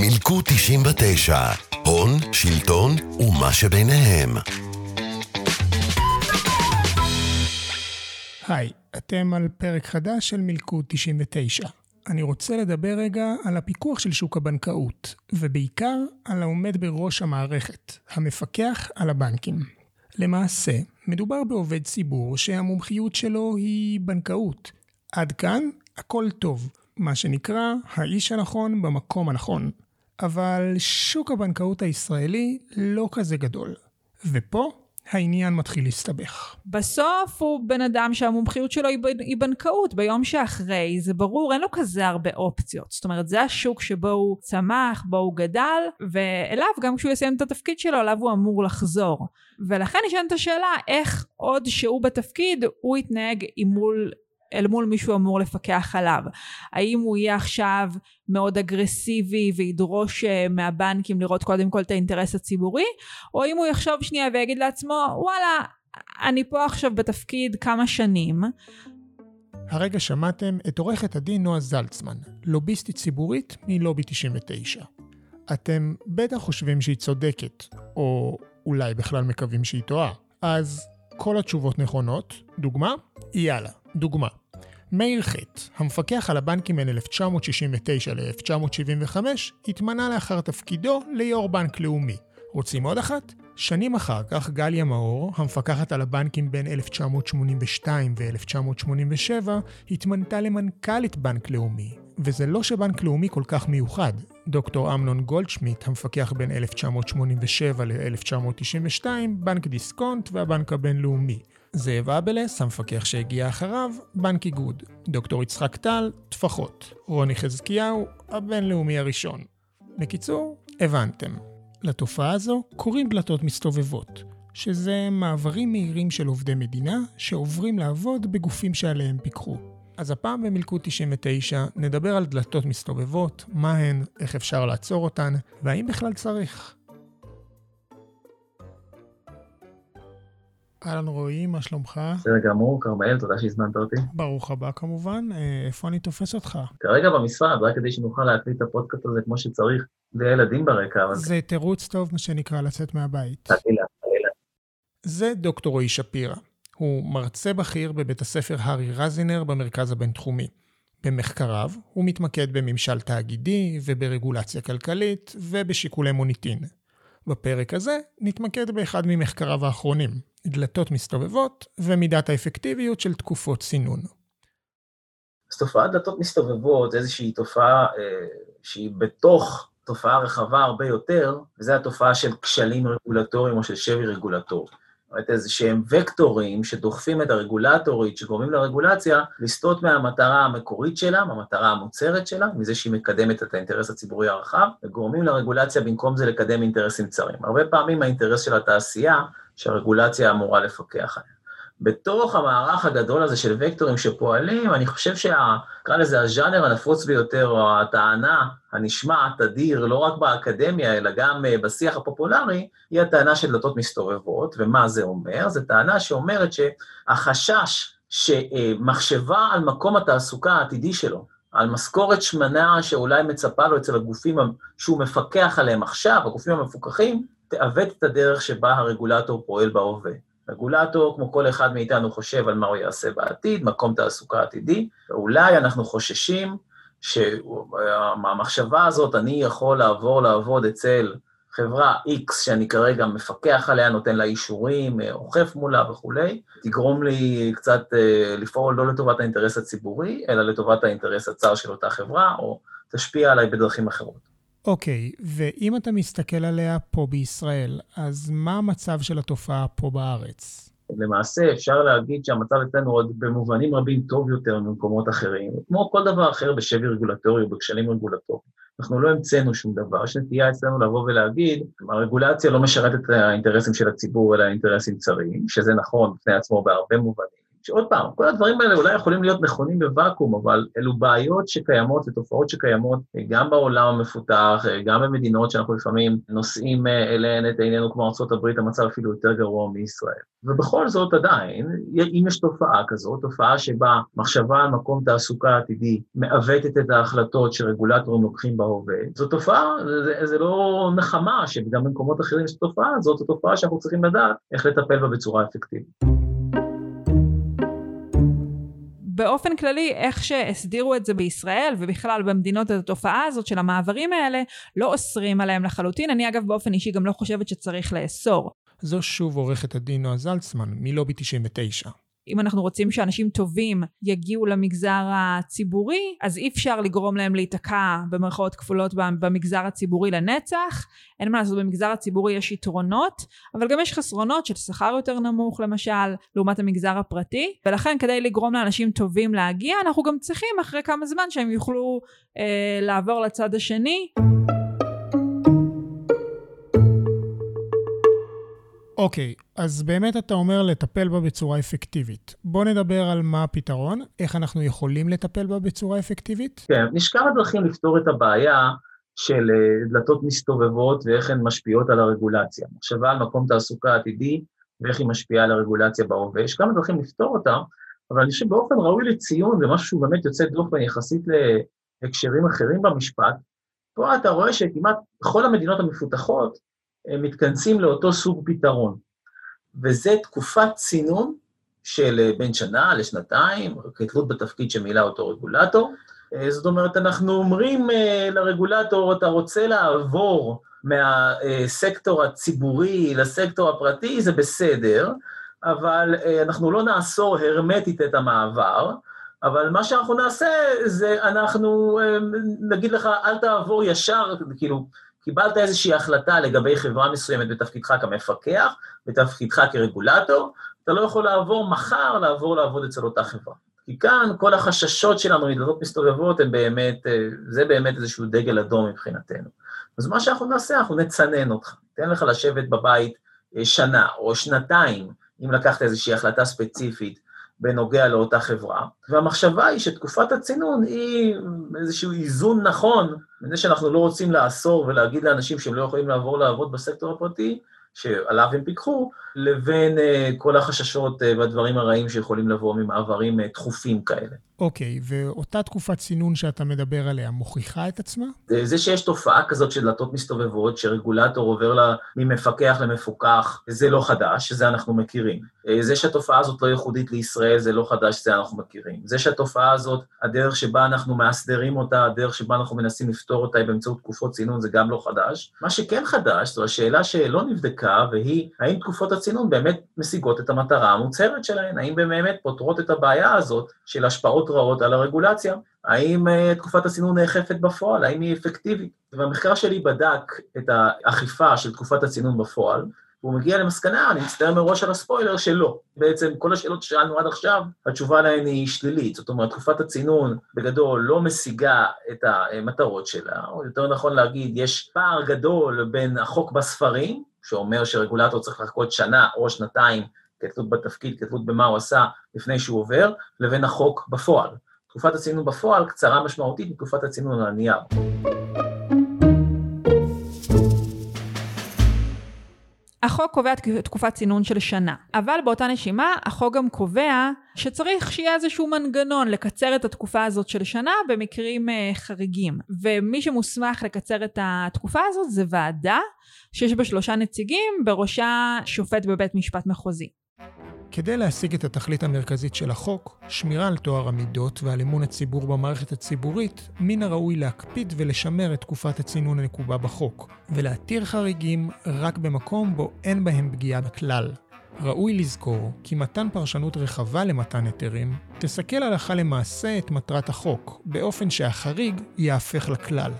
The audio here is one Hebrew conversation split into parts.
מילקו 99, הון, שלטון ומה שביניהם. היי, אתם על פרק חדש של מילקוט 99. אני רוצה לדבר רגע על הפיקוח של שוק הבנקאות, ובעיקר על העומד בראש המערכת, המפקח על הבנקים. למעשה, מדובר בעובד ציבור שהמומחיות שלו היא בנקאות. עד כאן, הכל טוב. מה שנקרא, האיש הנכון במקום הנכון. אבל שוק הבנקאות הישראלי לא כזה גדול. ופה העניין מתחיל להסתבך. בסוף הוא בן אדם שהמומחיות שלו היא, בנקאות, ביום שאחרי, זה ברור, אין לו כזה הרבה אופציות. זאת אומרת, זה השוק שבו הוא צמח, בו הוא גדל, ואליו, גם כשהוא יסיים את התפקיד שלו, אליו הוא אמור לחזור. ולכן נשאלת השאלה, איך עוד שהוא בתפקיד, הוא יתנהג עם מול אל מול מישהו אמור לפקח עליו. האם הוא יהיה עכשיו מאוד אגרסיבי וידרוש אה, מהבנקים לראות קודם כל את האינטרס הציבורי, או אם הוא יחשוב שנייה ויגיד לעצמו, וואלה, אני פה עכשיו בתפקיד כמה שנים. הרגע שמעתם את עורכת הדין נועה זלצמן, לוביסטית ציבורית מלובי 99. אתם בטח חושבים שהיא צודקת, או אולי בכלל מקווים שהיא טועה. אז כל התשובות נכונות. דוגמה? יאללה, דוגמה. מאיר חטא, המפקח על הבנקים בין 1969 ל-1975, התמנה לאחר תפקידו ליו"ר בנק לאומי. רוצים עוד אחת? שנים אחר כך גליה מאור, המפקחת על הבנקים בין 1982 ו-1987, התמנתה למנכ"לית בנק לאומי. וזה לא שבנק לאומי כל כך מיוחד. דוקטור אמנון גולדשמיט, המפקח בין 1987 ל-1992, בנק דיסקונט והבנק הבינלאומי. זאב אבלס, המפקח שהגיע אחריו, בנק איגוד. דוקטור יצחק טל, טפחות. רוני חזקיהו, הבינלאומי הראשון. בקיצור, הבנתם. לתופעה הזו קוראים דלתות מסתובבות, שזה מעברים מהירים של עובדי מדינה שעוברים לעבוד בגופים שעליהם פיקחו. אז הפעם במלכוד 99 נדבר על דלתות מסתובבות, מה הן, איך אפשר לעצור אותן, והאם בכלל צריך. אהלן רועי, מה שלומך? בסדר גמור, כרמל, תודה שהזמנת אותי. ברוך הבא כמובן, אה, איפה אני תופס אותך? כרגע במשרד, רק כדי שנוכל להקליט את הפודקאסט הזה כמו שצריך, בלי הילדים ברקע. אבל... זה תירוץ טוב, מה שנקרא, לצאת מהבית. חלילה, חלילה. זה דוקטור רועי שפירא. הוא מרצה בכיר בבית הספר הארי רזינר במרכז הבינתחומי. במחקריו הוא מתמקד בממשל תאגידי וברגולציה כלכלית ובשיקולי מוניטין. בפרק הזה נתמקד באחד ממחקריו האחרונים, דלתות מסתובבות ומידת האפקטיביות של תקופות סינון. אז תופעת דלתות מסתובבות איזושהי תופעה אה, שהיא בתוך תופעה רחבה הרבה יותר, וזו התופעה של כשלים רגולטוריים או של שבי רגולטורי. אומרת, איזה שהם וקטורים שדוחפים את הרגולטורית, שגורמים לרגולציה, לסטות מהמטרה המקורית שלה, מהמטרה המוצהרת שלה, מזה שהיא מקדמת את האינטרס הציבורי הרחב, וגורמים לרגולציה במקום זה לקדם אינטרסים צרים. הרבה פעמים האינטרס של התעשייה, שהרגולציה אמורה לפקח עליה. בתוך המערך הגדול הזה של וקטורים שפועלים, אני חושב שה... נקרא לזה הז'אנר הנפוץ ביותר, או הטענה הנשמעת תדיר, לא רק באקדמיה, אלא גם אה, בשיח הפופולרי, היא הטענה של דלתות מסתובבות, ומה זה אומר? זו טענה שאומרת שהחשש שמחשבה על מקום התעסוקה העתידי שלו, על משכורת שמנה שאולי מצפה לו אצל הגופים שהוא מפקח עליהם עכשיו, הגופים המפוקחים, תעוות את הדרך שבה הרגולטור פועל בהווה. רגולטור, כמו כל אחד מאיתנו, חושב על מה הוא יעשה בעתיד, מקום תעסוקה עתידי, ואולי אנחנו חוששים שהמחשבה הזאת, אני יכול לעבור לעבוד אצל חברה X, שאני כרגע מפקח עליה, נותן לה אישורים, אוכף מולה וכולי, תגרום לי קצת אה, לפעול לא לטובת האינטרס הציבורי, אלא לטובת האינטרס הצר של אותה חברה, או תשפיע עליי בדרכים אחרות. אוקיי, okay, ואם אתה מסתכל עליה פה בישראל, אז מה המצב של התופעה פה בארץ? למעשה אפשר להגיד שהמצב אצלנו עוד במובנים רבים טוב יותר ממקומות אחרים, כמו כל דבר אחר בשבי רגולטורי ובכשלים רגולטוריים. אנחנו לא המצאנו שום דבר, יש נטייה אצלנו לבוא ולהגיד, הרגולציה לא משרתת את האינטרסים של הציבור אלא אינטרסים צרים, שזה נכון בפני עצמו בהרבה מובנים. שעוד פעם, כל הדברים האלה אולי יכולים להיות נכונים בוואקום, אבל אלו בעיות שקיימות ותופעות שקיימות גם בעולם המפותח, גם במדינות שאנחנו לפעמים נושאים אליהן את עינינו כמו ארה"ב, המצב אפילו יותר גרוע מישראל. ובכל זאת עדיין, אם יש תופעה כזאת, תופעה שבה מחשבה על מקום תעסוקה עתידי מעוותת את ההחלטות שרגולטורים לוקחים בהווה, זו תופעה, זה, זה לא נחמה שגם במקומות אחרים יש תופעה הזאת, זו תופעה שאנחנו צריכים לדעת איך לטפל בה בצורה אפקטיבית. באופן כללי, איך שהסדירו את זה בישראל, ובכלל במדינות את התופעה הזאת של המעברים האלה, לא אוסרים עליהם לחלוטין. אני אגב באופן אישי גם לא חושבת שצריך לאסור. זו שוב עורכת הדין נועה זלצמן, מלובי 99. אם אנחנו רוצים שאנשים טובים יגיעו למגזר הציבורי, אז אי אפשר לגרום להם להיתקע במרכאות כפולות במגזר הציבורי לנצח. אין מה לעשות, במגזר הציבורי יש יתרונות, אבל גם יש חסרונות של שכר יותר נמוך למשל, לעומת המגזר הפרטי, ולכן כדי לגרום לאנשים טובים להגיע, אנחנו גם צריכים אחרי כמה זמן שהם יוכלו אה, לעבור לצד השני. אוקיי, אז באמת אתה אומר לטפל בה בצורה אפקטיבית. בוא נדבר על מה הפתרון, איך אנחנו יכולים לטפל בה בצורה אפקטיבית. כן, יש כמה דרכים לפתור את הבעיה של אה, דלתות מסתובבות ואיך הן משפיעות על הרגולציה. מחשבה על מקום תעסוקה עתידי ואיך היא משפיעה על הרגולציה בהווה. יש כמה דרכים לפתור אותה, אבל אני חושב באופן ראוי לציון, זה משהו שהוא באמת יוצא דופן יחסית להקשרים אחרים במשפט, פה אתה רואה שכמעט בכל המדינות המפותחות, מתכנסים לאותו סוג פתרון, וזה תקופת צינון של אה, בין שנה לשנתיים, כתלות בתפקיד שמילא אותו רגולטור. אה, זאת אומרת, אנחנו אומרים אה, לרגולטור, אתה רוצה לעבור מהסקטור הציבורי לסקטור הפרטי, זה בסדר, אבל אנחנו לא נאסור הרמטית את המעבר, אבל מה שאנחנו נעשה זה אנחנו נגיד לך, אל תעבור ישר, כאילו, קיבלת איזושהי החלטה לגבי חברה מסוימת בתפקידך כמפקח, בתפקידך כרגולטור, אתה לא יכול לעבור מחר, לעבור לעבוד אצל אותה חברה. כי כאן כל החששות שלנו מדלתות מסתובבות הם באמת, אה, זה באמת איזשהו דגל אדום מבחינתנו. אז מה שאנחנו נעשה, אנחנו נצנן אותך, ניתן לך לשבת בבית אה, שנה או שנתיים, אם לקחת איזושהי החלטה ספציפית בנוגע לאותה חברה, והמחשבה היא שתקופת הצינון היא איזשהו איזון נכון, מפני שאנחנו לא רוצים לאסור ולהגיד לאנשים שהם לא יכולים לעבור לעבוד בסקטור הפרטי, שעליו הם פיקחו, לבין uh, כל החששות uh, והדברים הרעים שיכולים לבוא ממעברים uh, תכופים כאלה. אוקיי, okay, ואותה תקופת צינון שאתה מדבר עליה מוכיחה את עצמה? זה שיש תופעה כזאת של דלתות מסתובבות, שרגולטור עובר לה ממפקח למפוקח, זה לא חדש, זה אנחנו מכירים. זה שהתופעה הזאת לא ייחודית לישראל, זה לא חדש, זה אנחנו מכירים. זה שהתופעה הזאת, הדרך שבה אנחנו מאסדרים אותה, הדרך שבה אנחנו מנסים לפתור אותה היא באמצעות תקופות צינון, זה גם לא חדש. מה שכן חדש, זו השאלה שלא נבדקה, והיא, האם תקופות הצינון באמת משיגות את המטרה המוצהרת שלהן? האם באמת פותרות את הבעיה הזאת של השפעות רעות על הרגולציה? האם uh, תקופת הצינון נאכפת בפועל? האם היא אפקטיבית? והמחקר שלי בדק את האכיפה של תקופת הצינון בפועל, והוא מגיע למסקנה, אני מצטער מראש על הספוילר, שלא. בעצם כל השאלות ששאלנו עד עכשיו, התשובה להן היא שלילית. זאת אומרת, תקופת הצינון בגדול לא משיגה את המטרות שלה, או יותר נכון להגיד, יש פער גדול בין החוק בספרים, שאומר שרגולטור צריך לחכות שנה או שנתיים כתלות בתפקיד, כתלות במה הוא עשה לפני שהוא עובר, לבין החוק בפועל. תקופת הצינון בפועל קצרה משמעותית מתקופת הצינון על הנייר. החוק קובע תקופת צינון של שנה, אבל באותה נשימה החוק גם קובע שצריך שיהיה איזשהו מנגנון לקצר את התקופה הזאת של שנה במקרים uh, חריגים. ומי שמוסמך לקצר את התקופה הזאת זה ועדה שיש בה שלושה נציגים, בראשה שופט בבית משפט מחוזי. כדי להשיג את התכלית המרכזית של החוק, שמירה על טוהר המידות ועל אמון הציבור במערכת הציבורית, מן הראוי להקפיד ולשמר את תקופת הצינון הנקובה בחוק, ולהתיר חריגים רק במקום בו אין בהם פגיעה בכלל. ראוי לזכור כי מתן פרשנות רחבה למתן היתרים תסכל הלכה למעשה את מטרת החוק, באופן שהחריג יהפך לכלל.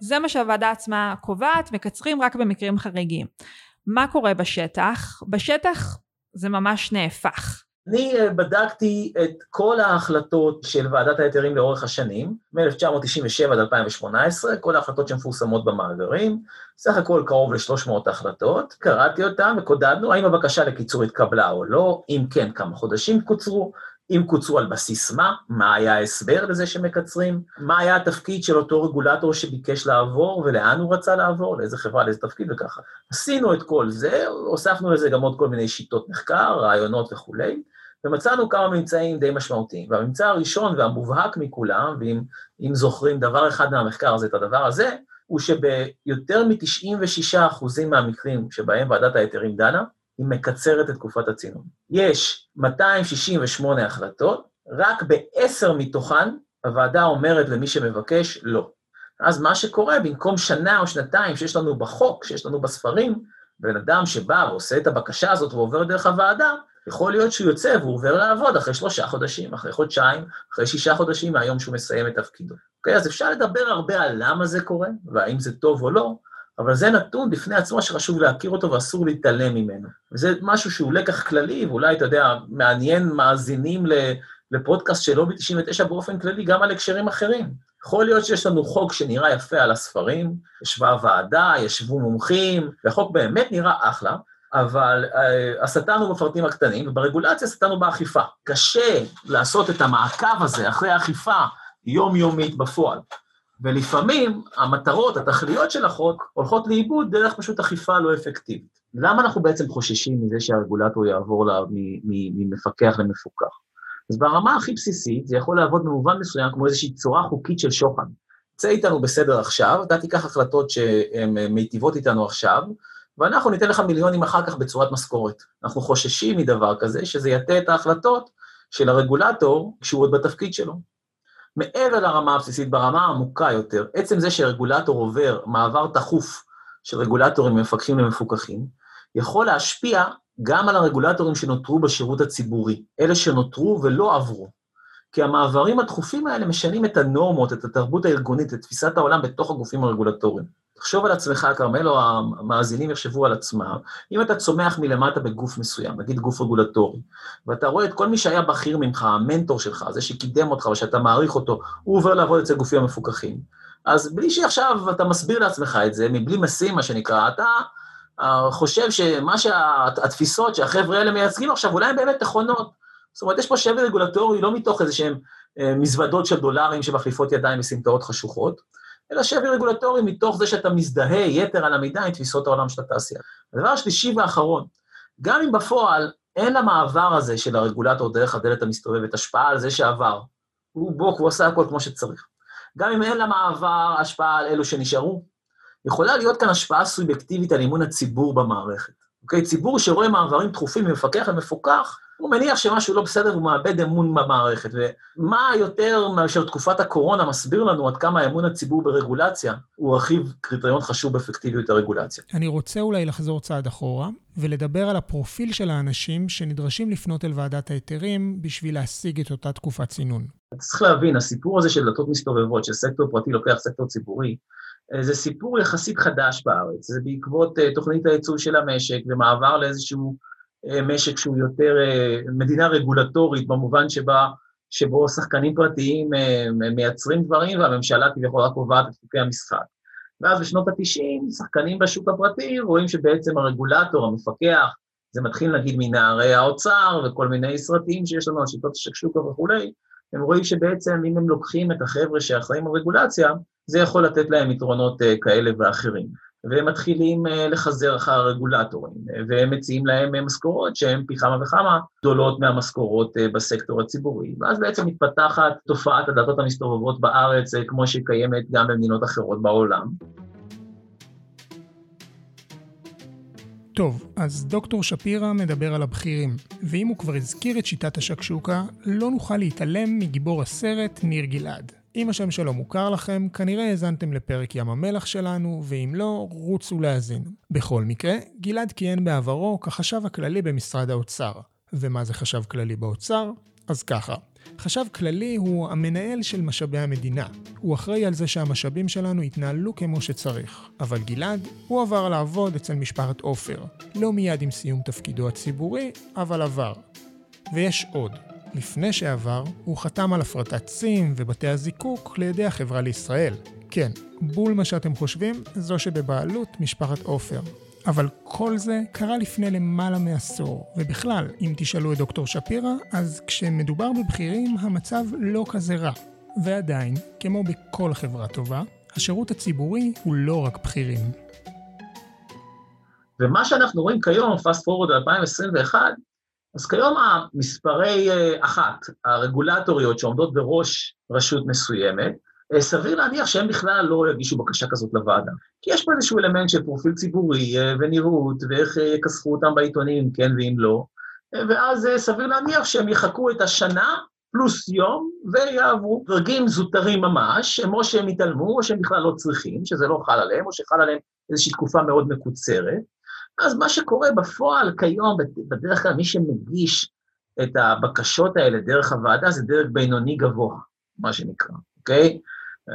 זה מה שהוועדה עצמה קובעת, מקצרים רק במקרים חריגים. מה קורה בשטח? בשטח זה ממש נהפך. אני אה, בדקתי את כל ההחלטות של ועדת ההיתרים לאורך השנים, מ-1997 עד 2018, כל ההחלטות שמפורסמות במאגרים, סך הכל קרוב ל-300 החלטות, קראתי אותן וקודדנו האם הבקשה לקיצור התקבלה או לא, אם כן, כמה חודשים קוצרו, אם קוצרו על בסיס מה, מה היה ההסבר לזה שמקצרים, מה היה התפקיד של אותו רגולטור שביקש לעבור ולאן הוא רצה לעבור, לאיזה חברה, לאיזה תפקיד וככה. עשינו את כל זה, הוספנו לזה גם עוד כל מיני שיטות מחקר, רעיונות וכולי, ומצאנו כמה ממצאים די משמעותיים. והממצא הראשון והמובהק מכולם, ואם זוכרים דבר אחד מהמחקר הזה, את הדבר הזה, הוא שביותר מ-96% מהמקרים שבהם ועדת ההיתרים דנה, היא מקצרת את תקופת הצינון. יש 268 החלטות, רק בעשר מתוכן הוועדה אומרת למי שמבקש לא. אז מה שקורה, במקום שנה או שנתיים שיש לנו בחוק, שיש לנו בספרים, בן אדם שבא ועושה את הבקשה הזאת ועובר דרך הוועדה, יכול להיות שהוא יוצא והוא עובר לעבוד אחרי שלושה חודשים, אחרי חודשיים, אחרי שישה חודשים מהיום שהוא מסיים את תפקידו. אוקיי? אז אפשר לדבר הרבה על למה זה קורה, והאם זה טוב או לא, אבל זה נתון בפני עצמו שחשוב להכיר אותו ואסור להתעלם ממנו. וזה משהו שהוא לקח כללי, ואולי, אתה יודע, מעניין מאזינים לפודקאסט של לובי 99 באופן כללי, גם על הקשרים אחרים. יכול להיות שיש לנו חוק שנראה יפה על הספרים, ישבה ועדה, ישבו מומחים, והחוק באמת נראה אחלה, אבל uh, בפרטים הקטנים, וברגולציה השטן באכיפה. קשה לעשות את המעקב הזה אחרי האכיפה יומיומית בפועל. ולפעמים המטרות, התכליות של החוק, הולכות לאיבוד דרך פשוט אכיפה לא אפקטיבית. למה אנחנו בעצם חוששים מזה שהרגולטור יעבור לה, ממפקח למפוקח? אז ברמה הכי בסיסית, זה יכול לעבוד במובן מסוים כמו איזושהי צורה חוקית של שוחד. צא איתנו בסדר עכשיו, אתה תיקח החלטות שהן מיטיבות איתנו עכשיו, ואנחנו ניתן לך מיליונים אחר כך בצורת משכורת. אנחנו חוששים מדבר כזה, שזה יטה את ההחלטות של הרגולטור כשהוא עוד בתפקיד שלו. מעבר לרמה הבסיסית, ברמה העמוקה יותר, עצם זה שרגולטור עובר מעבר תכוף של רגולטורים ממפקחים למפוקחים, יכול להשפיע גם על הרגולטורים שנותרו בשירות הציבורי, אלה שנותרו ולא עברו. כי המעברים התכופים האלה משנים את הנורמות, את התרבות הארגונית, את תפיסת העולם בתוך הגופים הרגולטוריים. תחשוב על עצמך, כרמל, או המאזינים יחשבו על עצמם, אם אתה צומח מלמטה בגוף מסוים, נגיד גוף רגולטורי, ואתה רואה את כל מי שהיה בכיר ממך, המנטור שלך, זה שקידם אותך ושאתה מעריך אותו, הוא עובר לעבוד אצל גופים המפוקחים. אז בלי שעכשיו אתה מסביר לעצמך את זה, מבלי משים, מה שנקרא, אתה uh, חושב שמה שהתפיסות שה, שהחבר'ה האלה מייצגים עכשיו, אולי הן באמת נכונות. זאת אומרת, יש פה שבר רגולטורי לא מתוך איזה שהן uh, מזוודות של דולרים שמחליפות ידיים בסמטאות חשוכות, אלא שבר רגולטורי מתוך זה שאתה מזדהה יתר על המידה עם תפיסות העולם של התעשייה. הדבר השלישי והאחרון, גם אם בפועל אין למעבר הזה של הרגולטור דרך הדלת המסתובבת השפעה על זה שעבר, הוא בוק, הוא עושה הכל כמו שצריך. גם אם אין למעבר השפעה על אלו שנשארו, יכולה להיות כאן השפעה סובייקטיבית על אמון הציבור במערכת. אוקיי? ציבור שרואה מעברים תכופים ממפקח למפוקח, הוא מניח שמשהו לא בסדר והוא מאבד אמון במערכת. ומה יותר מאשר תקופת הקורונה מסביר לנו עד כמה אמון הציבור ברגולציה הוא רכיב קריטריון חשוב באפקטיביות הרגולציה. אני רוצה אולי לחזור צעד אחורה ולדבר על הפרופיל של האנשים שנדרשים לפנות אל ועדת ההיתרים בשביל להשיג את אותה תקופת צינון. צריך להבין, הסיפור הזה של דלתות מסתובבות, שסקטור פרטי לוקח סקטור ציבורי, זה סיפור יחסית חדש בארץ, זה בעקבות uh, תוכנית הייצוא של המשק ומעבר לאיזשהו uh, משק שהוא יותר uh, מדינה רגולטורית במובן שבה, שבו שחקנים פרטיים מייצרים דברים והממשלה כביכול רק קובעת את חוקי המשחק. ואז בשנות ה-90, שחקנים בשוק הפרטי רואים שבעצם הרגולטור, המפקח, זה מתחיל נגיד מנערי האוצר וכל מיני סרטים שיש לנו על שיטות השקשוקה וכולי, הם רואים שבעצם אם הם לוקחים את החבר'ה שאחראים על רגולציה, זה יכול לתת להם יתרונות אה, כאלה ואחרים. והם מתחילים אה, לחזר אחר הרגולטורים, אה, והם מציעים להם משכורות שהן פי כמה וכמה גדולות מהמשכורות בסקטור הציבורי. ואז בעצם מתפתחת תופעת הדתות המסתובבות בארץ, כמו שהיא קיימת גם במדינות אחרות בעולם. טוב, אז דוקטור שפירא מדבר על הבכירים, ואם הוא כבר הזכיר את שיטת השקשוקה, לא נוכל להתעלם מגיבור הסרט ניר גלעד. אם השם שלו מוכר לכם, כנראה האזנתם לפרק ים המלח שלנו, ואם לא, רוצו להאזין. בכל מקרה, גלעד כיהן בעברו כחשב הכללי במשרד האוצר. ומה זה חשב כללי באוצר? אז ככה, חשב כללי הוא המנהל של משאבי המדינה. הוא אחראי על זה שהמשאבים שלנו יתנהלו כמו שצריך. אבל גלעד, הוא עבר לעבוד אצל משפחת עופר. לא מיד עם סיום תפקידו הציבורי, אבל עבר. ויש עוד. לפני שעבר, הוא חתם על הפרטת סים ובתי הזיקוק לידי החברה לישראל. כן, בול מה שאתם חושבים, זו שבבעלות משפחת עופר. אבל כל זה קרה לפני למעלה מעשור, ובכלל, אם תשאלו את דוקטור שפירא, אז כשמדובר בבכירים, המצב לא כזה רע. ועדיין, כמו בכל חברה טובה, השירות הציבורי הוא לא רק בכירים. ומה שאנחנו רואים כיום, fast forward 2021, אז כיום המספרי אה, אחת, הרגולטוריות שעומדות בראש רשות מסוימת, סביר להניח שהם בכלל לא יגישו בקשה כזאת לוועדה. כי יש פה איזשהו אלמנט של פרופיל ציבורי אה, ונראות, ואיך יכסחו אותם בעיתונים, כן ואם לא, ואז סביר להניח שהם יחכו את השנה פלוס יום ויעברו דרגים זוטרים ממש, או שהם יתעלמו, או שהם בכלל לא צריכים, שזה לא חל עליהם, או שחל עליהם איזושהי תקופה מאוד מקוצרת. אז מה שקורה בפועל כיום, בדרך כלל מי שמגיש את הבקשות האלה דרך הוועדה זה דרג בינוני גבוה, מה שנקרא, אוקיי?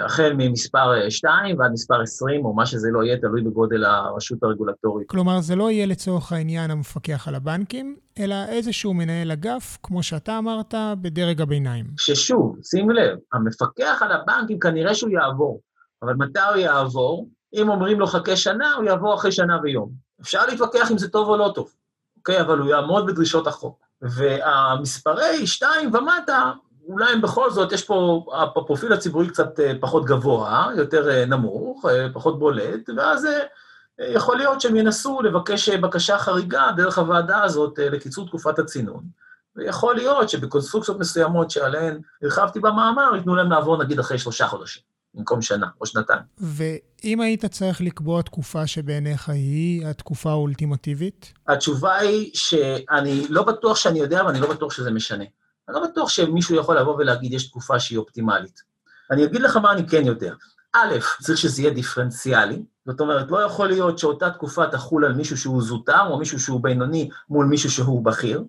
החל ממספר 2 ועד מספר 20, או מה שזה לא יהיה, תלוי בגודל הרשות הרגולטורית. כלומר, זה לא יהיה לצורך העניין המפקח על הבנקים, אלא איזשהו מנהל אגף, כמו שאתה אמרת, בדרג הביניים. ששוב, שים לב, המפקח על הבנקים כנראה שהוא יעבור, אבל מתי הוא יעבור? אם אומרים לו חכה שנה, הוא יעבור אחרי שנה ויום. אפשר להתווכח אם זה טוב או לא טוב, אוקיי? אבל הוא יעמוד בדרישות החוק. והמספרי 2 ומטה, אולי הם בכל זאת, יש פה, הפרופיל הציבורי קצת אה, פחות גבוה, יותר אה, נמוך, אה, פחות בולט, ואז יכול להיות שהם ינסו לבקש בקשה חריגה דרך הוועדה הזאת לקיצור תקופת הצינון. ויכול להיות שבקונסטרוקציות מסוימות שעליהן הרחבתי במאמר, ייתנו להם לעבור נגיד אחרי שלושה חודשים. במקום שנה או שנתיים. ואם היית צריך לקבוע תקופה שבעיניך היא התקופה האולטימטיבית? התשובה היא שאני לא בטוח שאני יודע, ואני לא בטוח שזה משנה. אני לא בטוח שמישהו יכול לבוא ולהגיד, יש תקופה שהיא אופטימלית. אני אגיד לך מה אני כן יודע. א', צריך שזה יהיה דיפרנציאלי, זאת אומרת, לא יכול להיות שאותה תקופה תחול על מישהו שהוא זוטר, או מישהו שהוא בינוני מול מישהו שהוא בכיר.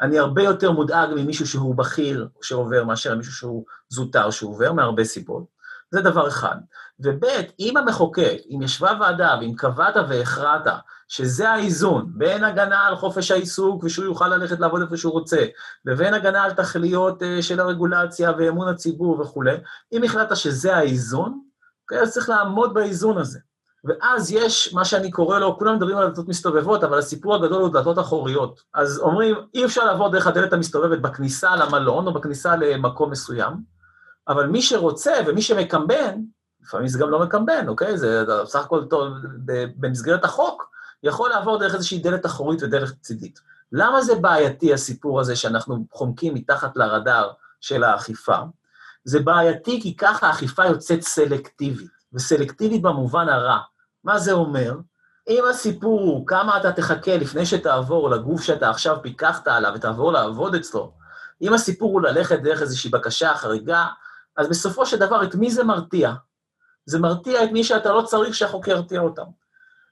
אני הרבה יותר מודאג ממישהו שהוא בכיר שעובר מאשר מישהו שהוא זוטר שעובר, מהרבה סיבות. זה דבר אחד. וב', אם המחוקק, אם ישבה ועדה ואם קבעת והכרעת שזה האיזון בין הגנה על חופש העיסוק ושהוא יוכל ללכת לעבוד איפה שהוא רוצה, לבין הגנה על תכליות אה, של הרגולציה ואמון הציבור וכולי, אם החלטת שזה האיזון, אוקיי, אז צריך לעמוד באיזון הזה. ואז יש מה שאני קורא לו, כולם מדברים על דלתות מסתובבות, אבל הסיפור הגדול הוא דלתות אחוריות. אז אומרים, אי אפשר לעבור דרך הדלת המסתובבת בכניסה למלון או בכניסה למקום מסוים, אבל מי שרוצה ומי שמקמבן, לפעמים זה גם לא מקמבן, אוקיי? זה בסך הכל טוב, במסגרת החוק, יכול לעבור דרך איזושהי דלת אחורית ודלת צידית. למה זה בעייתי, הסיפור הזה שאנחנו חומקים מתחת לרדאר של האכיפה? זה בעייתי כי ככה האכיפה יוצאת סלקטיבית, וסלקטיבית במובן הרע. מה זה אומר? אם הסיפור הוא כמה אתה תחכה לפני שתעבור לגוף שאתה עכשיו פיקחת עליו ותעבור לעבוד אצלו, אם הסיפור הוא ללכת דרך איזושהי בקשה חריגה, אז בסופו של דבר, את מי זה מרתיע? זה מרתיע את מי שאתה לא צריך שהחוקר ירתיע אותם.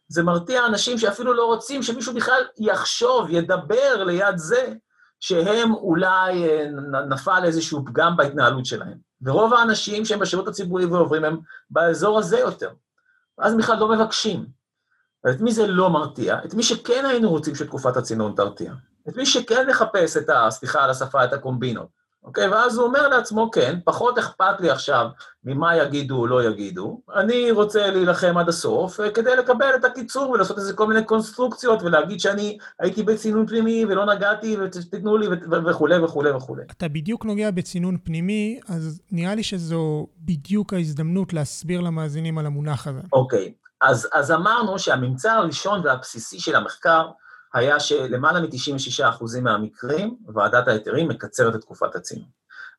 זה מרתיע אנשים שאפילו לא רוצים שמישהו בכלל יחשוב, ידבר ליד זה, שהם אולי אה, נפל איזשהו פגם בהתנהלות שלהם. ורוב האנשים שהם בשירות הציבורי ועוברים הם באזור הזה יותר. אז בכלל לא מבקשים. את מי זה לא מרתיע? את מי שכן היינו רוצים שתקופת הצינון תרתיע. את מי שכן לחפש את ה... סליחה על השפה, את הקומבינות. אוקיי? ואז הוא אומר לעצמו, כן, פחות אכפת לי עכשיו ממה יגידו או לא יגידו, אני רוצה להילחם עד הסוף אה, כדי לקבל את הקיצור ולעשות איזה כל מיני קונסטרוקציות ולהגיד שאני הייתי בצינון פנימי ולא נגעתי ותיתנו לי וכולי וכולי וכולי. אתה בדיוק נוגע בצינון פנימי, אז נראה לי שזו בדיוק ההזדמנות להסביר למאזינים על המונח הזה. אוקיי, אז, אז אמרנו שהממצא הראשון והבסיסי של המחקר היה שלמעלה מ-96% מהמקרים, ועדת ההיתרים מקצרת את תקופת הצינון.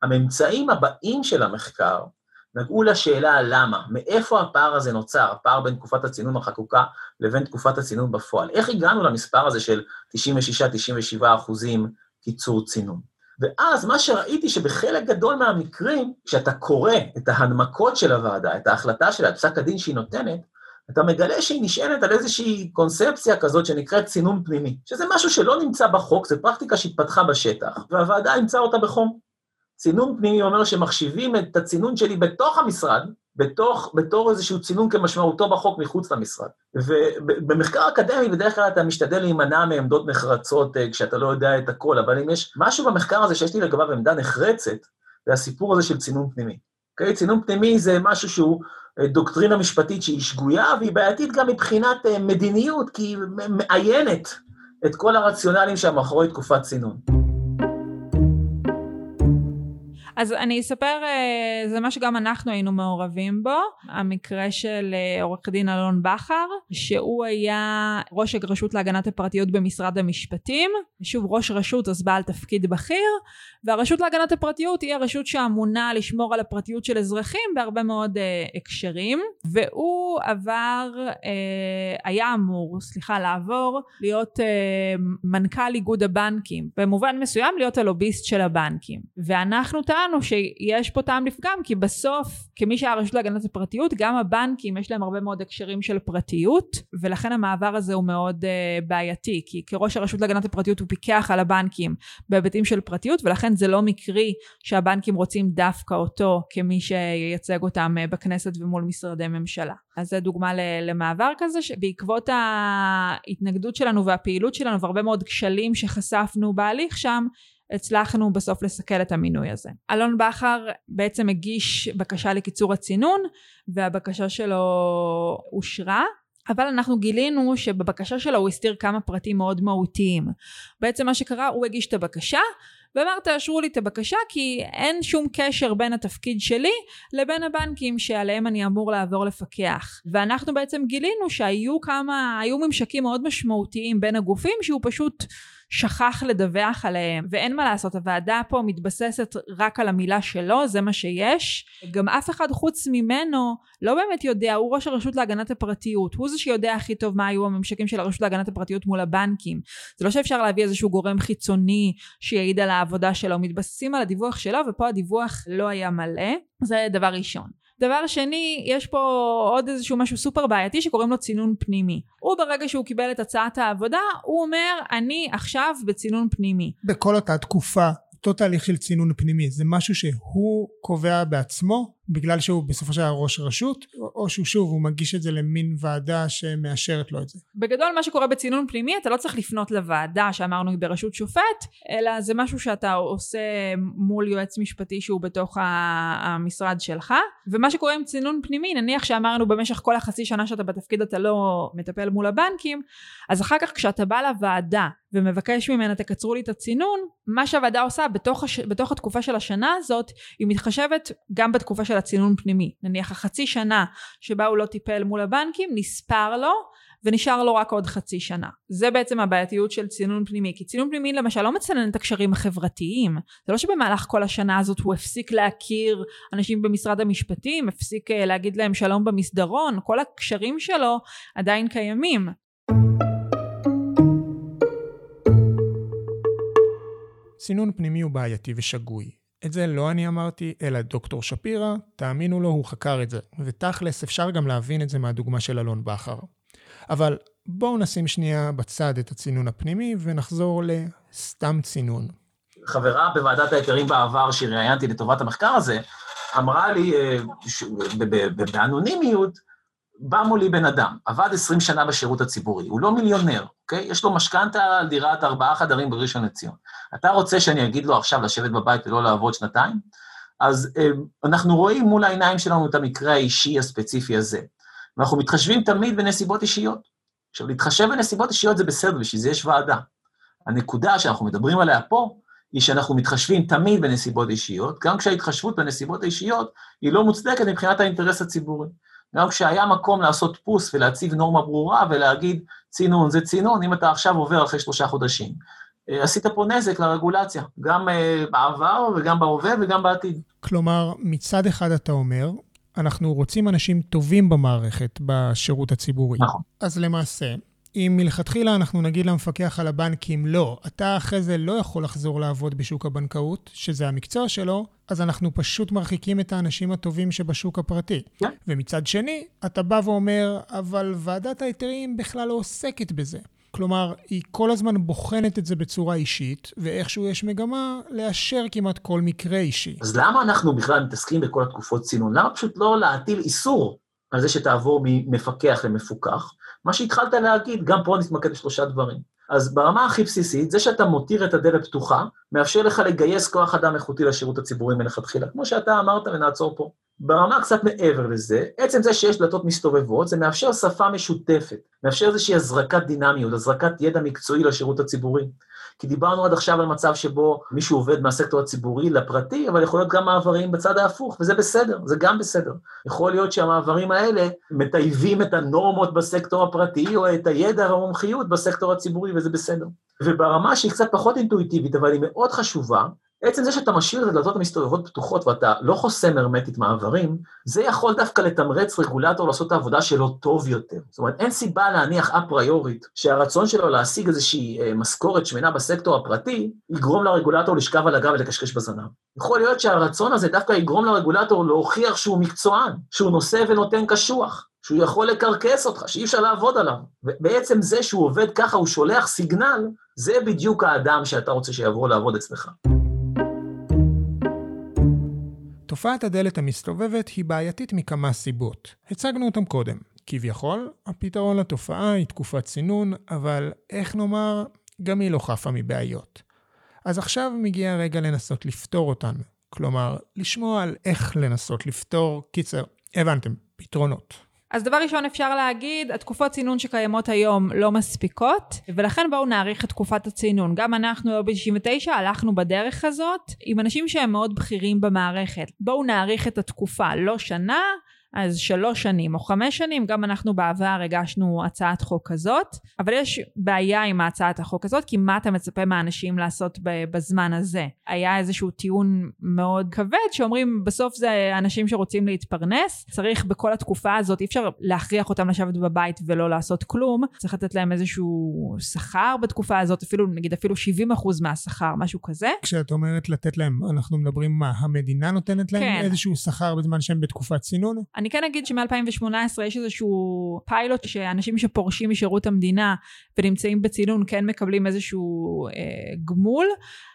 הממצאים הבאים של המחקר נגעו לשאלה למה, מאיפה הפער הזה נוצר, הפער בין תקופת הצינון החקוקה לבין תקופת הצינון בפועל. איך הגענו למספר הזה של 96-97 אחוזים קיצור צינון? ואז מה שראיתי שבחלק גדול מהמקרים, כשאתה קורא את ההנמקות של הוועדה, את ההחלטה שלה, את פסק הדין שהיא נותנת, אתה מגלה שהיא נשענת על איזושהי קונספציה כזאת שנקראת צינון פנימי, שזה משהו שלא נמצא בחוק, זו פרקטיקה שהתפתחה בשטח, והוועדה אימצה אותה בחום. צינון פנימי אומר שמחשיבים את הצינון שלי בתוך המשרד, בתוך, בתור איזשהו צינון כמשמעותו בחוק מחוץ למשרד. ובמחקר אקדמי בדרך כלל אתה משתדל להימנע מעמדות נחרצות אה, כשאתה לא יודע את הכל, אבל אם יש משהו במחקר הזה שיש לי לגביו עמדה נחרצת, זה הסיפור הזה של צינון פנימי. אוקיי? צינון פנימי זה משהו שהוא אה, דוקטרינה משפטית שהיא שגויה, והיא בעייתית גם מבחינת אה, מדיניות, כי היא מעיינת את כל הרציונלים שמאחורי תקופת צינון. אז אני אספר, אה, זה מה שגם אנחנו היינו מעורבים בו, המקרה של אה, עורך דין אלון בכר, שהוא היה ראש הרשות להגנת הפרטיות במשרד המשפטים, שוב ראש רשות אז בעל תפקיד בכיר, והרשות להגנת הפרטיות היא הרשות שאמונה לשמור על הפרטיות של אזרחים בהרבה מאוד אה, הקשרים, והוא עבר, אה, היה אמור, סליחה, לעבור, להיות אה, מנכ"ל איגוד הבנקים, במובן מסוים להיות הלוביסט של הבנקים, ואנחנו טענו הבנו שיש פה טעם לפגם כי בסוף כמי שהיה רשות להגנת הפרטיות גם הבנקים יש להם הרבה מאוד הקשרים של פרטיות ולכן המעבר הזה הוא מאוד uh, בעייתי כי כראש הרשות להגנת הפרטיות הוא פיקח על הבנקים בהיבטים של פרטיות ולכן זה לא מקרי שהבנקים רוצים דווקא אותו כמי שייצג אותם uh, בכנסת ומול משרדי ממשלה. אז זה דוגמה למעבר כזה שבעקבות ההתנגדות שלנו והפעילות שלנו והרבה מאוד כשלים שחשפנו בהליך שם הצלחנו בסוף לסכל את המינוי הזה. אלון בכר בעצם הגיש בקשה לקיצור הצינון והבקשה שלו אושרה אבל אנחנו גילינו שבבקשה שלו הוא הסתיר כמה פרטים מאוד מהותיים. בעצם מה שקרה הוא הגיש את הבקשה ואמר תאשרו לי את הבקשה כי אין שום קשר בין התפקיד שלי לבין הבנקים שעליהם אני אמור לעבור לפקח. ואנחנו בעצם גילינו שהיו כמה, היו ממשקים מאוד משמעותיים בין הגופים שהוא פשוט שכח לדווח עליהם ואין מה לעשות הוועדה פה מתבססת רק על המילה שלו זה מה שיש גם אף אחד חוץ ממנו לא באמת יודע הוא ראש הרשות להגנת הפרטיות הוא זה שיודע הכי טוב מה היו הממשקים של הרשות להגנת הפרטיות מול הבנקים זה לא שאפשר להביא איזשהו גורם חיצוני שיעיד על העבודה שלו מתבססים על הדיווח שלו ופה הדיווח לא היה מלא זה דבר ראשון דבר שני, יש פה עוד איזשהו משהו סופר בעייתי שקוראים לו צינון פנימי. הוא ברגע שהוא קיבל את הצעת העבודה, הוא אומר, אני עכשיו בצינון פנימי. בכל אותה תקופה, אותו תהליך של צינון פנימי, זה משהו שהוא קובע בעצמו? בגלל שהוא בסופו של דבר ראש רשות, או שהוא שוב, הוא מגיש את זה למין ועדה שמאשרת לו את זה? בגדול מה שקורה בצינון פנימי, אתה לא צריך לפנות לוועדה שאמרנו היא בראשות שופט, אלא זה משהו שאתה עושה מול יועץ משפטי שהוא בתוך המשרד שלך, ומה שקורה עם צינון פנימי, נניח שאמרנו במשך כל החצי שנה שאתה בתפקיד אתה לא מטפל מול הבנקים, אז אחר כך כשאתה בא לוועדה ומבקש ממנה תקצרו לי את הצינון, מה שהוועדה עושה בתוך, הש... בתוך התקופה של השנה הזאת, היא מתחשבת גם בתקופה של הצינון פנימי. נניח החצי שנה שבה הוא לא טיפל מול הבנקים, נספר לו ונשאר לו רק עוד חצי שנה. זה בעצם הבעייתיות של צינון פנימי, כי צינון פנימי למשל לא מצנן את הקשרים החברתיים. זה לא שבמהלך כל השנה הזאת הוא הפסיק להכיר אנשים במשרד המשפטים, הפסיק אה, להגיד להם שלום במסדרון, כל הקשרים שלו עדיין קיימים. צינון פנימי הוא בעייתי ושגוי. את זה לא אני אמרתי, אלא דוקטור שפירא, תאמינו לו, הוא חקר את זה. ותכלס, אפשר גם להבין את זה מהדוגמה של אלון בכר. אבל בואו נשים שנייה בצד את הצינון הפנימי ונחזור לסתם צינון. חברה בוועדת ההיתרים בעבר שראיינתי לטובת המחקר הזה, אמרה לי אה, באנונימיות, בא מולי בן אדם, עבד 20 שנה בשירות הציבורי, הוא לא מיליונר, אוקיי? יש לו משכנתה על דירת ארבעה חדרים בראשון לציון. אתה רוצה שאני אגיד לו עכשיו לשבת בבית ולא לעבוד שנתיים? אז אה, אנחנו רואים מול העיניים שלנו את המקרה האישי הספציפי הזה. ואנחנו מתחשבים תמיד בנסיבות אישיות. עכשיו, להתחשב בנסיבות אישיות זה בסדר, בשביל זה יש ועדה. הנקודה שאנחנו מדברים עליה פה, היא שאנחנו מתחשבים תמיד בנסיבות אישיות, גם כשההתחשבות בנסיבות האישיות היא לא מוצדקת מבחינת האינטרס הציבורי. גם כשהיה מקום לעשות פוס ולהציב נורמה ברורה ולהגיד, צינון זה צינון, אם אתה עכשיו עובר אחרי שלושה חודשים. אה, עשית פה נזק לרגולציה, גם אה, בעבר וגם בהווה וגם בעתיד. כלומר, מצד אחד אתה אומר, אנחנו רוצים אנשים טובים במערכת, בשירות הציבורי. נכון. אז למעשה, אם מלכתחילה אנחנו נגיד למפקח על הבנקים, לא, אתה אחרי זה לא יכול לחזור לעבוד בשוק הבנקאות, שזה המקצוע שלו, אז אנחנו פשוט מרחיקים את האנשים הטובים שבשוק הפרטי. Yeah. כן. ומצד שני, אתה בא ואומר, אבל ועדת ההיתרים בכלל לא עוסקת בזה. כלומר, היא כל הזמן בוחנת את זה בצורה אישית, ואיכשהו יש מגמה לאשר כמעט כל מקרה אישי. אז למה אנחנו בכלל מתעסקים בכל התקופות צינון? למה פשוט לא להטיל איסור על זה שתעבור ממפקח למפוקח? מה שהתחלת להגיד, גם פה נתמקד בשלושה דברים. אז ברמה הכי בסיסית, זה שאתה מותיר את הדלת פתוחה, מאפשר לך לגייס כוח אדם איכותי לשירות הציבורי מלכתחילה, כמו שאתה אמרת ונעצור פה. ברמה קצת מעבר לזה, עצם זה שיש דלתות מסתובבות, זה מאפשר שפה משותפת, מאפשר איזושהי הזרקת דינמיות, הזרקת ידע מקצועי לשירות הציבורי. כי דיברנו עד עכשיו על מצב שבו מישהו עובד מהסקטור הציבורי לפרטי, אבל יכול להיות גם מעברים בצד ההפוך, וזה בסדר, זה גם בסדר. יכול להיות שהמעברים האלה מטייבים את הנורמות בסקטור הפרטי, או את הידע והמומחיות בסקטור הציבורי, וזה בסדר. וברמה שהיא קצת פחות אינטואיטיבית, אבל היא מאוד חשובה, עצם זה שאתה משאיר את הדלתות המסתובבות פתוחות ואתה לא חוסם הרמטית מעברים, זה יכול דווקא לתמרץ רגולטור לעשות את העבודה שלו טוב יותר. זאת אומרת, אין סיבה להניח אפריורית שהרצון שלו להשיג איזושהי אה, משכורת שמנה בסקטור הפרטי, יגרום לרגולטור לשכב על הגב ולקשקש בזנב. יכול להיות שהרצון הזה דווקא יגרום לרגולטור להוכיח שהוא מקצוען, שהוא נושא ונותן קשוח. שהוא יכול לקרקס אותך, שאי אפשר לעבוד עליו. ובעצם זה שהוא עובד ככה, הוא שולח סיגנל, זה בדיוק האדם שאתה רוצה שיבוא לעבוד אצלך. תופעת הדלת המסתובבת היא בעייתית מכמה סיבות. הצגנו אותם קודם. כביכול, הפתרון לתופעה היא תקופת צינון, אבל איך נאמר, גם היא לא חפה מבעיות. אז עכשיו מגיע הרגע לנסות לפתור אותן. כלומר, לשמוע על איך לנסות לפתור. קיצר, הבנתם, פתרונות. אז דבר ראשון אפשר להגיד, התקופות צינון שקיימות היום לא מספיקות, ולכן בואו נאריך את תקופת הצינון. גם אנחנו לא ב-99 הלכנו בדרך הזאת עם אנשים שהם מאוד בכירים במערכת. בואו נאריך את התקופה, לא שנה, אז שלוש שנים או חמש שנים, גם אנחנו בעבר הגשנו הצעת חוק כזאת, אבל יש בעיה עם הצעת החוק הזאת, כי מה אתה מצפה מהאנשים לעשות בזמן הזה? היה איזשהו טיעון מאוד כבד שאומרים בסוף זה אנשים שרוצים להתפרנס, צריך בכל התקופה הזאת, אי אפשר להכריח אותם לשבת בבית ולא לעשות כלום, צריך לתת להם איזשהו שכר בתקופה הזאת, אפילו נגיד אפילו 70 אחוז מהשכר, משהו כזה. כשאת אומרת לתת להם, אנחנו מדברים מה, המדינה נותנת להם כן. איזשהו שכר בזמן שהם בתקופת צינון? אני כן אגיד שמ-2018 יש איזשהו פיילוט שאנשים שפורשים משירות המדינה ונמצאים בצינון כן מקבלים איזשהו אה, גמול.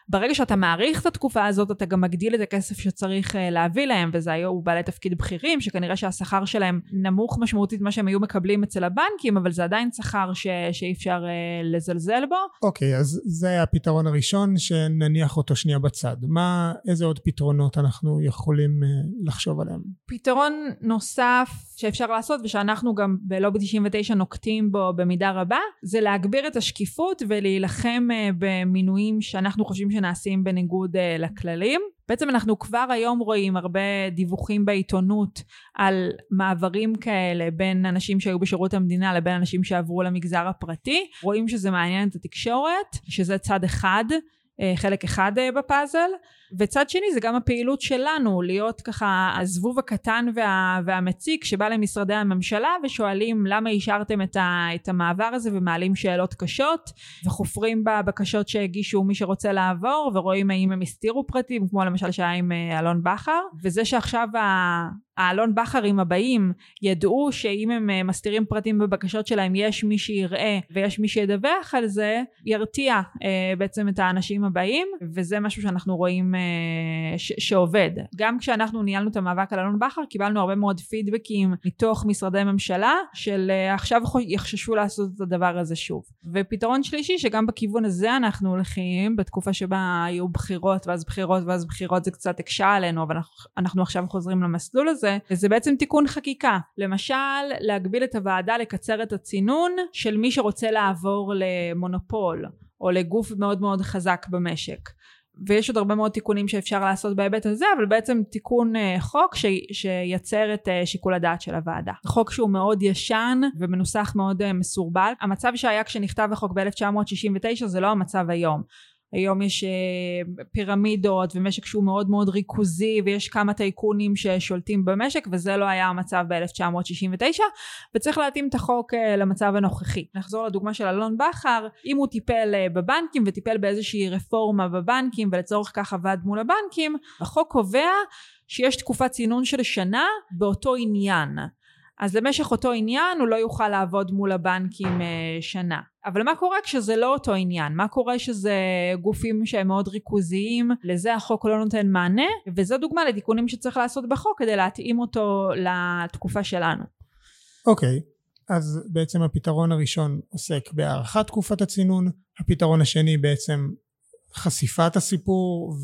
ברגע שאתה מעריך את התקופה הזאת, אתה גם מגדיל את הכסף שצריך אה, להביא להם, וזה היו בעלי תפקיד בכירים, שכנראה שהשכר שלהם נמוך משמעותית ממה שהם היו מקבלים אצל הבנקים, אבל זה עדיין שכר ש... שאי אפשר אה, לזלזל בו. אוקיי, okay, אז זה הפתרון הראשון, שנניח אותו שנייה בצד. מה, איזה עוד פתרונות אנחנו יכולים אה, לחשוב עליהם? פתרון נוסף שאפשר לעשות, ושאנחנו גם בלובי 99 נוקטים בו במידה רבה, זה להגביר את השקיפות ולהילחם במינויים שאנחנו חושבים שנעשים בניגוד uh, לכללים. בעצם אנחנו כבר היום רואים הרבה דיווחים בעיתונות על מעברים כאלה בין אנשים שהיו בשירות המדינה לבין אנשים שעברו למגזר הפרטי. רואים שזה מעניין את התקשורת, שזה צד אחד, אה, חלק אחד אה, בפאזל. וצד שני זה גם הפעילות שלנו להיות ככה הזבוב הקטן וה, והמציק שבא למשרדי הממשלה ושואלים למה אישרתם את, ה, את המעבר הזה ומעלים שאלות קשות וחופרים בבקשות שהגישו מי שרוצה לעבור ורואים האם הם הסתירו פרטים כמו למשל שהיה עם אה, אלון בכר וזה שעכשיו האלון בכרים הבאים ידעו שאם הם אה, מסתירים פרטים בבקשות שלהם יש מי שיראה ויש מי שידווח על זה ירתיע אה, בעצם את האנשים הבאים וזה משהו שאנחנו רואים אה, ש- שעובד. גם כשאנחנו ניהלנו את המאבק על אלון בכר קיבלנו הרבה מאוד פידבקים מתוך משרדי ממשלה של אה, עכשיו יחששו לעשות את הדבר הזה שוב. ופתרון שלישי שגם בכיוון הזה אנחנו הולכים בתקופה שבה היו בחירות ואז בחירות ואז בחירות זה קצת הקשה עלינו אבל אנחנו, אנחנו עכשיו חוזרים למסלול הזה וזה בעצם תיקון חקיקה. למשל להגביל את הוועדה לקצר את הצינון של מי שרוצה לעבור למונופול או לגוף מאוד מאוד חזק במשק. ויש עוד הרבה מאוד תיקונים שאפשר לעשות בהיבט הזה אבל בעצם תיקון uh, חוק ש, שייצר את uh, שיקול הדעת של הוועדה. חוק שהוא מאוד ישן ומנוסח מאוד uh, מסורבל. המצב שהיה כשנכתב החוק ב-1969 זה לא המצב היום. היום יש אה, פירמידות ומשק שהוא מאוד מאוד ריכוזי ויש כמה טייקונים ששולטים במשק וזה לא היה המצב ב-1969 וצריך להתאים את החוק אה, למצב הנוכחי. נחזור לדוגמה של אלון בכר, אם הוא טיפל אה, בבנקים וטיפל באיזושהי רפורמה בבנקים ולצורך כך עבד מול הבנקים, החוק קובע שיש תקופת צינון של שנה באותו עניין. אז למשך אותו עניין הוא לא יוכל לעבוד מול הבנקים אה, שנה. אבל מה קורה כשזה לא אותו עניין? מה קורה שזה גופים שהם מאוד ריכוזיים? לזה החוק לא נותן מענה, וזו דוגמה לתיקונים שצריך לעשות בחוק כדי להתאים אותו לתקופה שלנו. אוקיי, okay, אז בעצם הפתרון הראשון עוסק בהארכת תקופת הצינון, הפתרון השני בעצם חשיפת הסיפור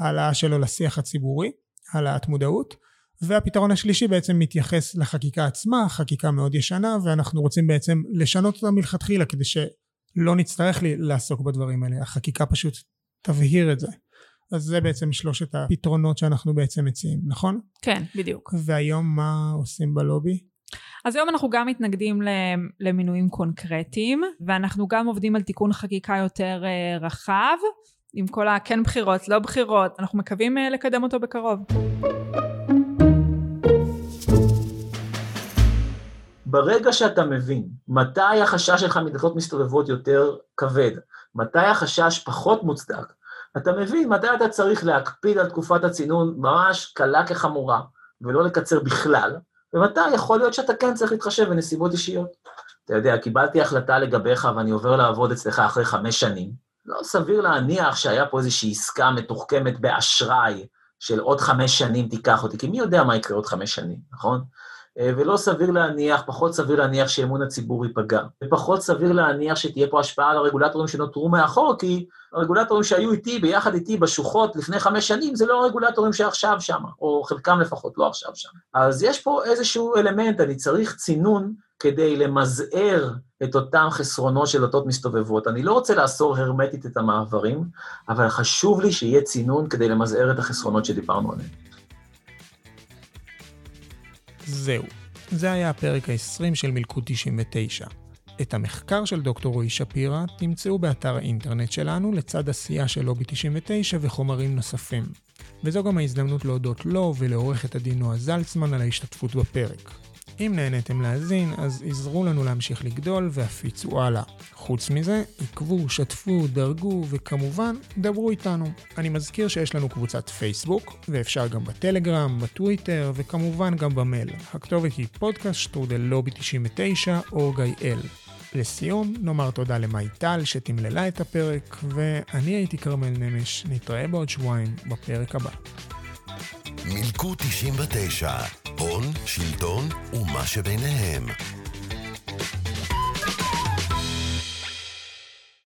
והעלאה שלו לשיח הציבורי, העלאת מודעות. והפתרון השלישי בעצם מתייחס לחקיקה עצמה, חקיקה מאוד ישנה, ואנחנו רוצים בעצם לשנות אותה מלכתחילה כדי שלא נצטרך לי לעסוק בדברים האלה, החקיקה פשוט תבהיר את זה. אז זה בעצם שלושת הפתרונות שאנחנו בעצם מציעים, נכון? כן, בדיוק. והיום מה עושים בלובי? אז היום אנחנו גם מתנגדים למינויים קונקרטיים, ואנחנו גם עובדים על תיקון חקיקה יותר אה, רחב, עם כל הכן בחירות, לא בחירות, אנחנו מקווים אה, לקדם אותו בקרוב. ברגע שאתה מבין מתי החשש שלך מדלתות מסתובבות יותר כבד, מתי החשש פחות מוצדק, אתה מבין מתי אתה צריך להקפיד על תקופת הצינון ממש קלה כחמורה, ולא לקצר בכלל, ומתי יכול להיות שאתה כן צריך להתחשב בנסיבות אישיות. אתה יודע, קיבלתי החלטה לגביך ואני עובר לעבוד אצלך אחרי חמש שנים, לא סביר להניח שהיה פה איזושהי עסקה מתוחכמת באשראי של עוד חמש שנים תיקח אותי, כי מי יודע מה יקרה עוד חמש שנים, נכון? אה, ולא סביר להניח, פחות סביר להניח שאמון הציבור ייפגע. ופחות סביר להניח שתהיה פה השפעה על הרגולטורים שנותרו מאחור, כי הרגולטורים שהיו איתי, ביחד איתי בשוחות לפני חמש שנים, זה לא הרגולטורים שעכשיו שם, או חלקם לפחות לא עכשיו שם. אז יש פה איזשהו אלמנט, אני צריך צינון כדי למזער את אותם חסרונות של אותות מסתובבות. אני לא רוצה לאסור הרמטית את המעברים, אבל חשוב לי שיהיה צינון כדי למזער את החסרונות שדיברנו עליהם. זהו, זה היה הפרק ה-20 של מלכוד 99. את המחקר של דוקטור רועי שפירא תמצאו באתר האינטרנט שלנו לצד עשייה של לובי 99 וחומרים נוספים. וזו גם ההזדמנות להודות לו ולעורכת הדין נועה זלצמן על ההשתתפות בפרק. אם נהניתם להאזין, אז עזרו לנו להמשיך לגדול והפיצו הלאה. חוץ מזה, עקבו, שתפו, דרגו, וכמובן, דברו איתנו. אני מזכיר שיש לנו קבוצת פייסבוק, ואפשר גם בטלגרם, בטוויטר, וכמובן גם במייל. הכתובת היא פודקאסט שטרודל לובי 99 או גיא-אל. לסיום, נאמר תודה למאי טל שתמללה את הפרק, ואני הייתי כרמל נמש, נתראה בעוד שבועיים בפרק הבא. מילקו 99, הון, שלטון ומה שביניהם.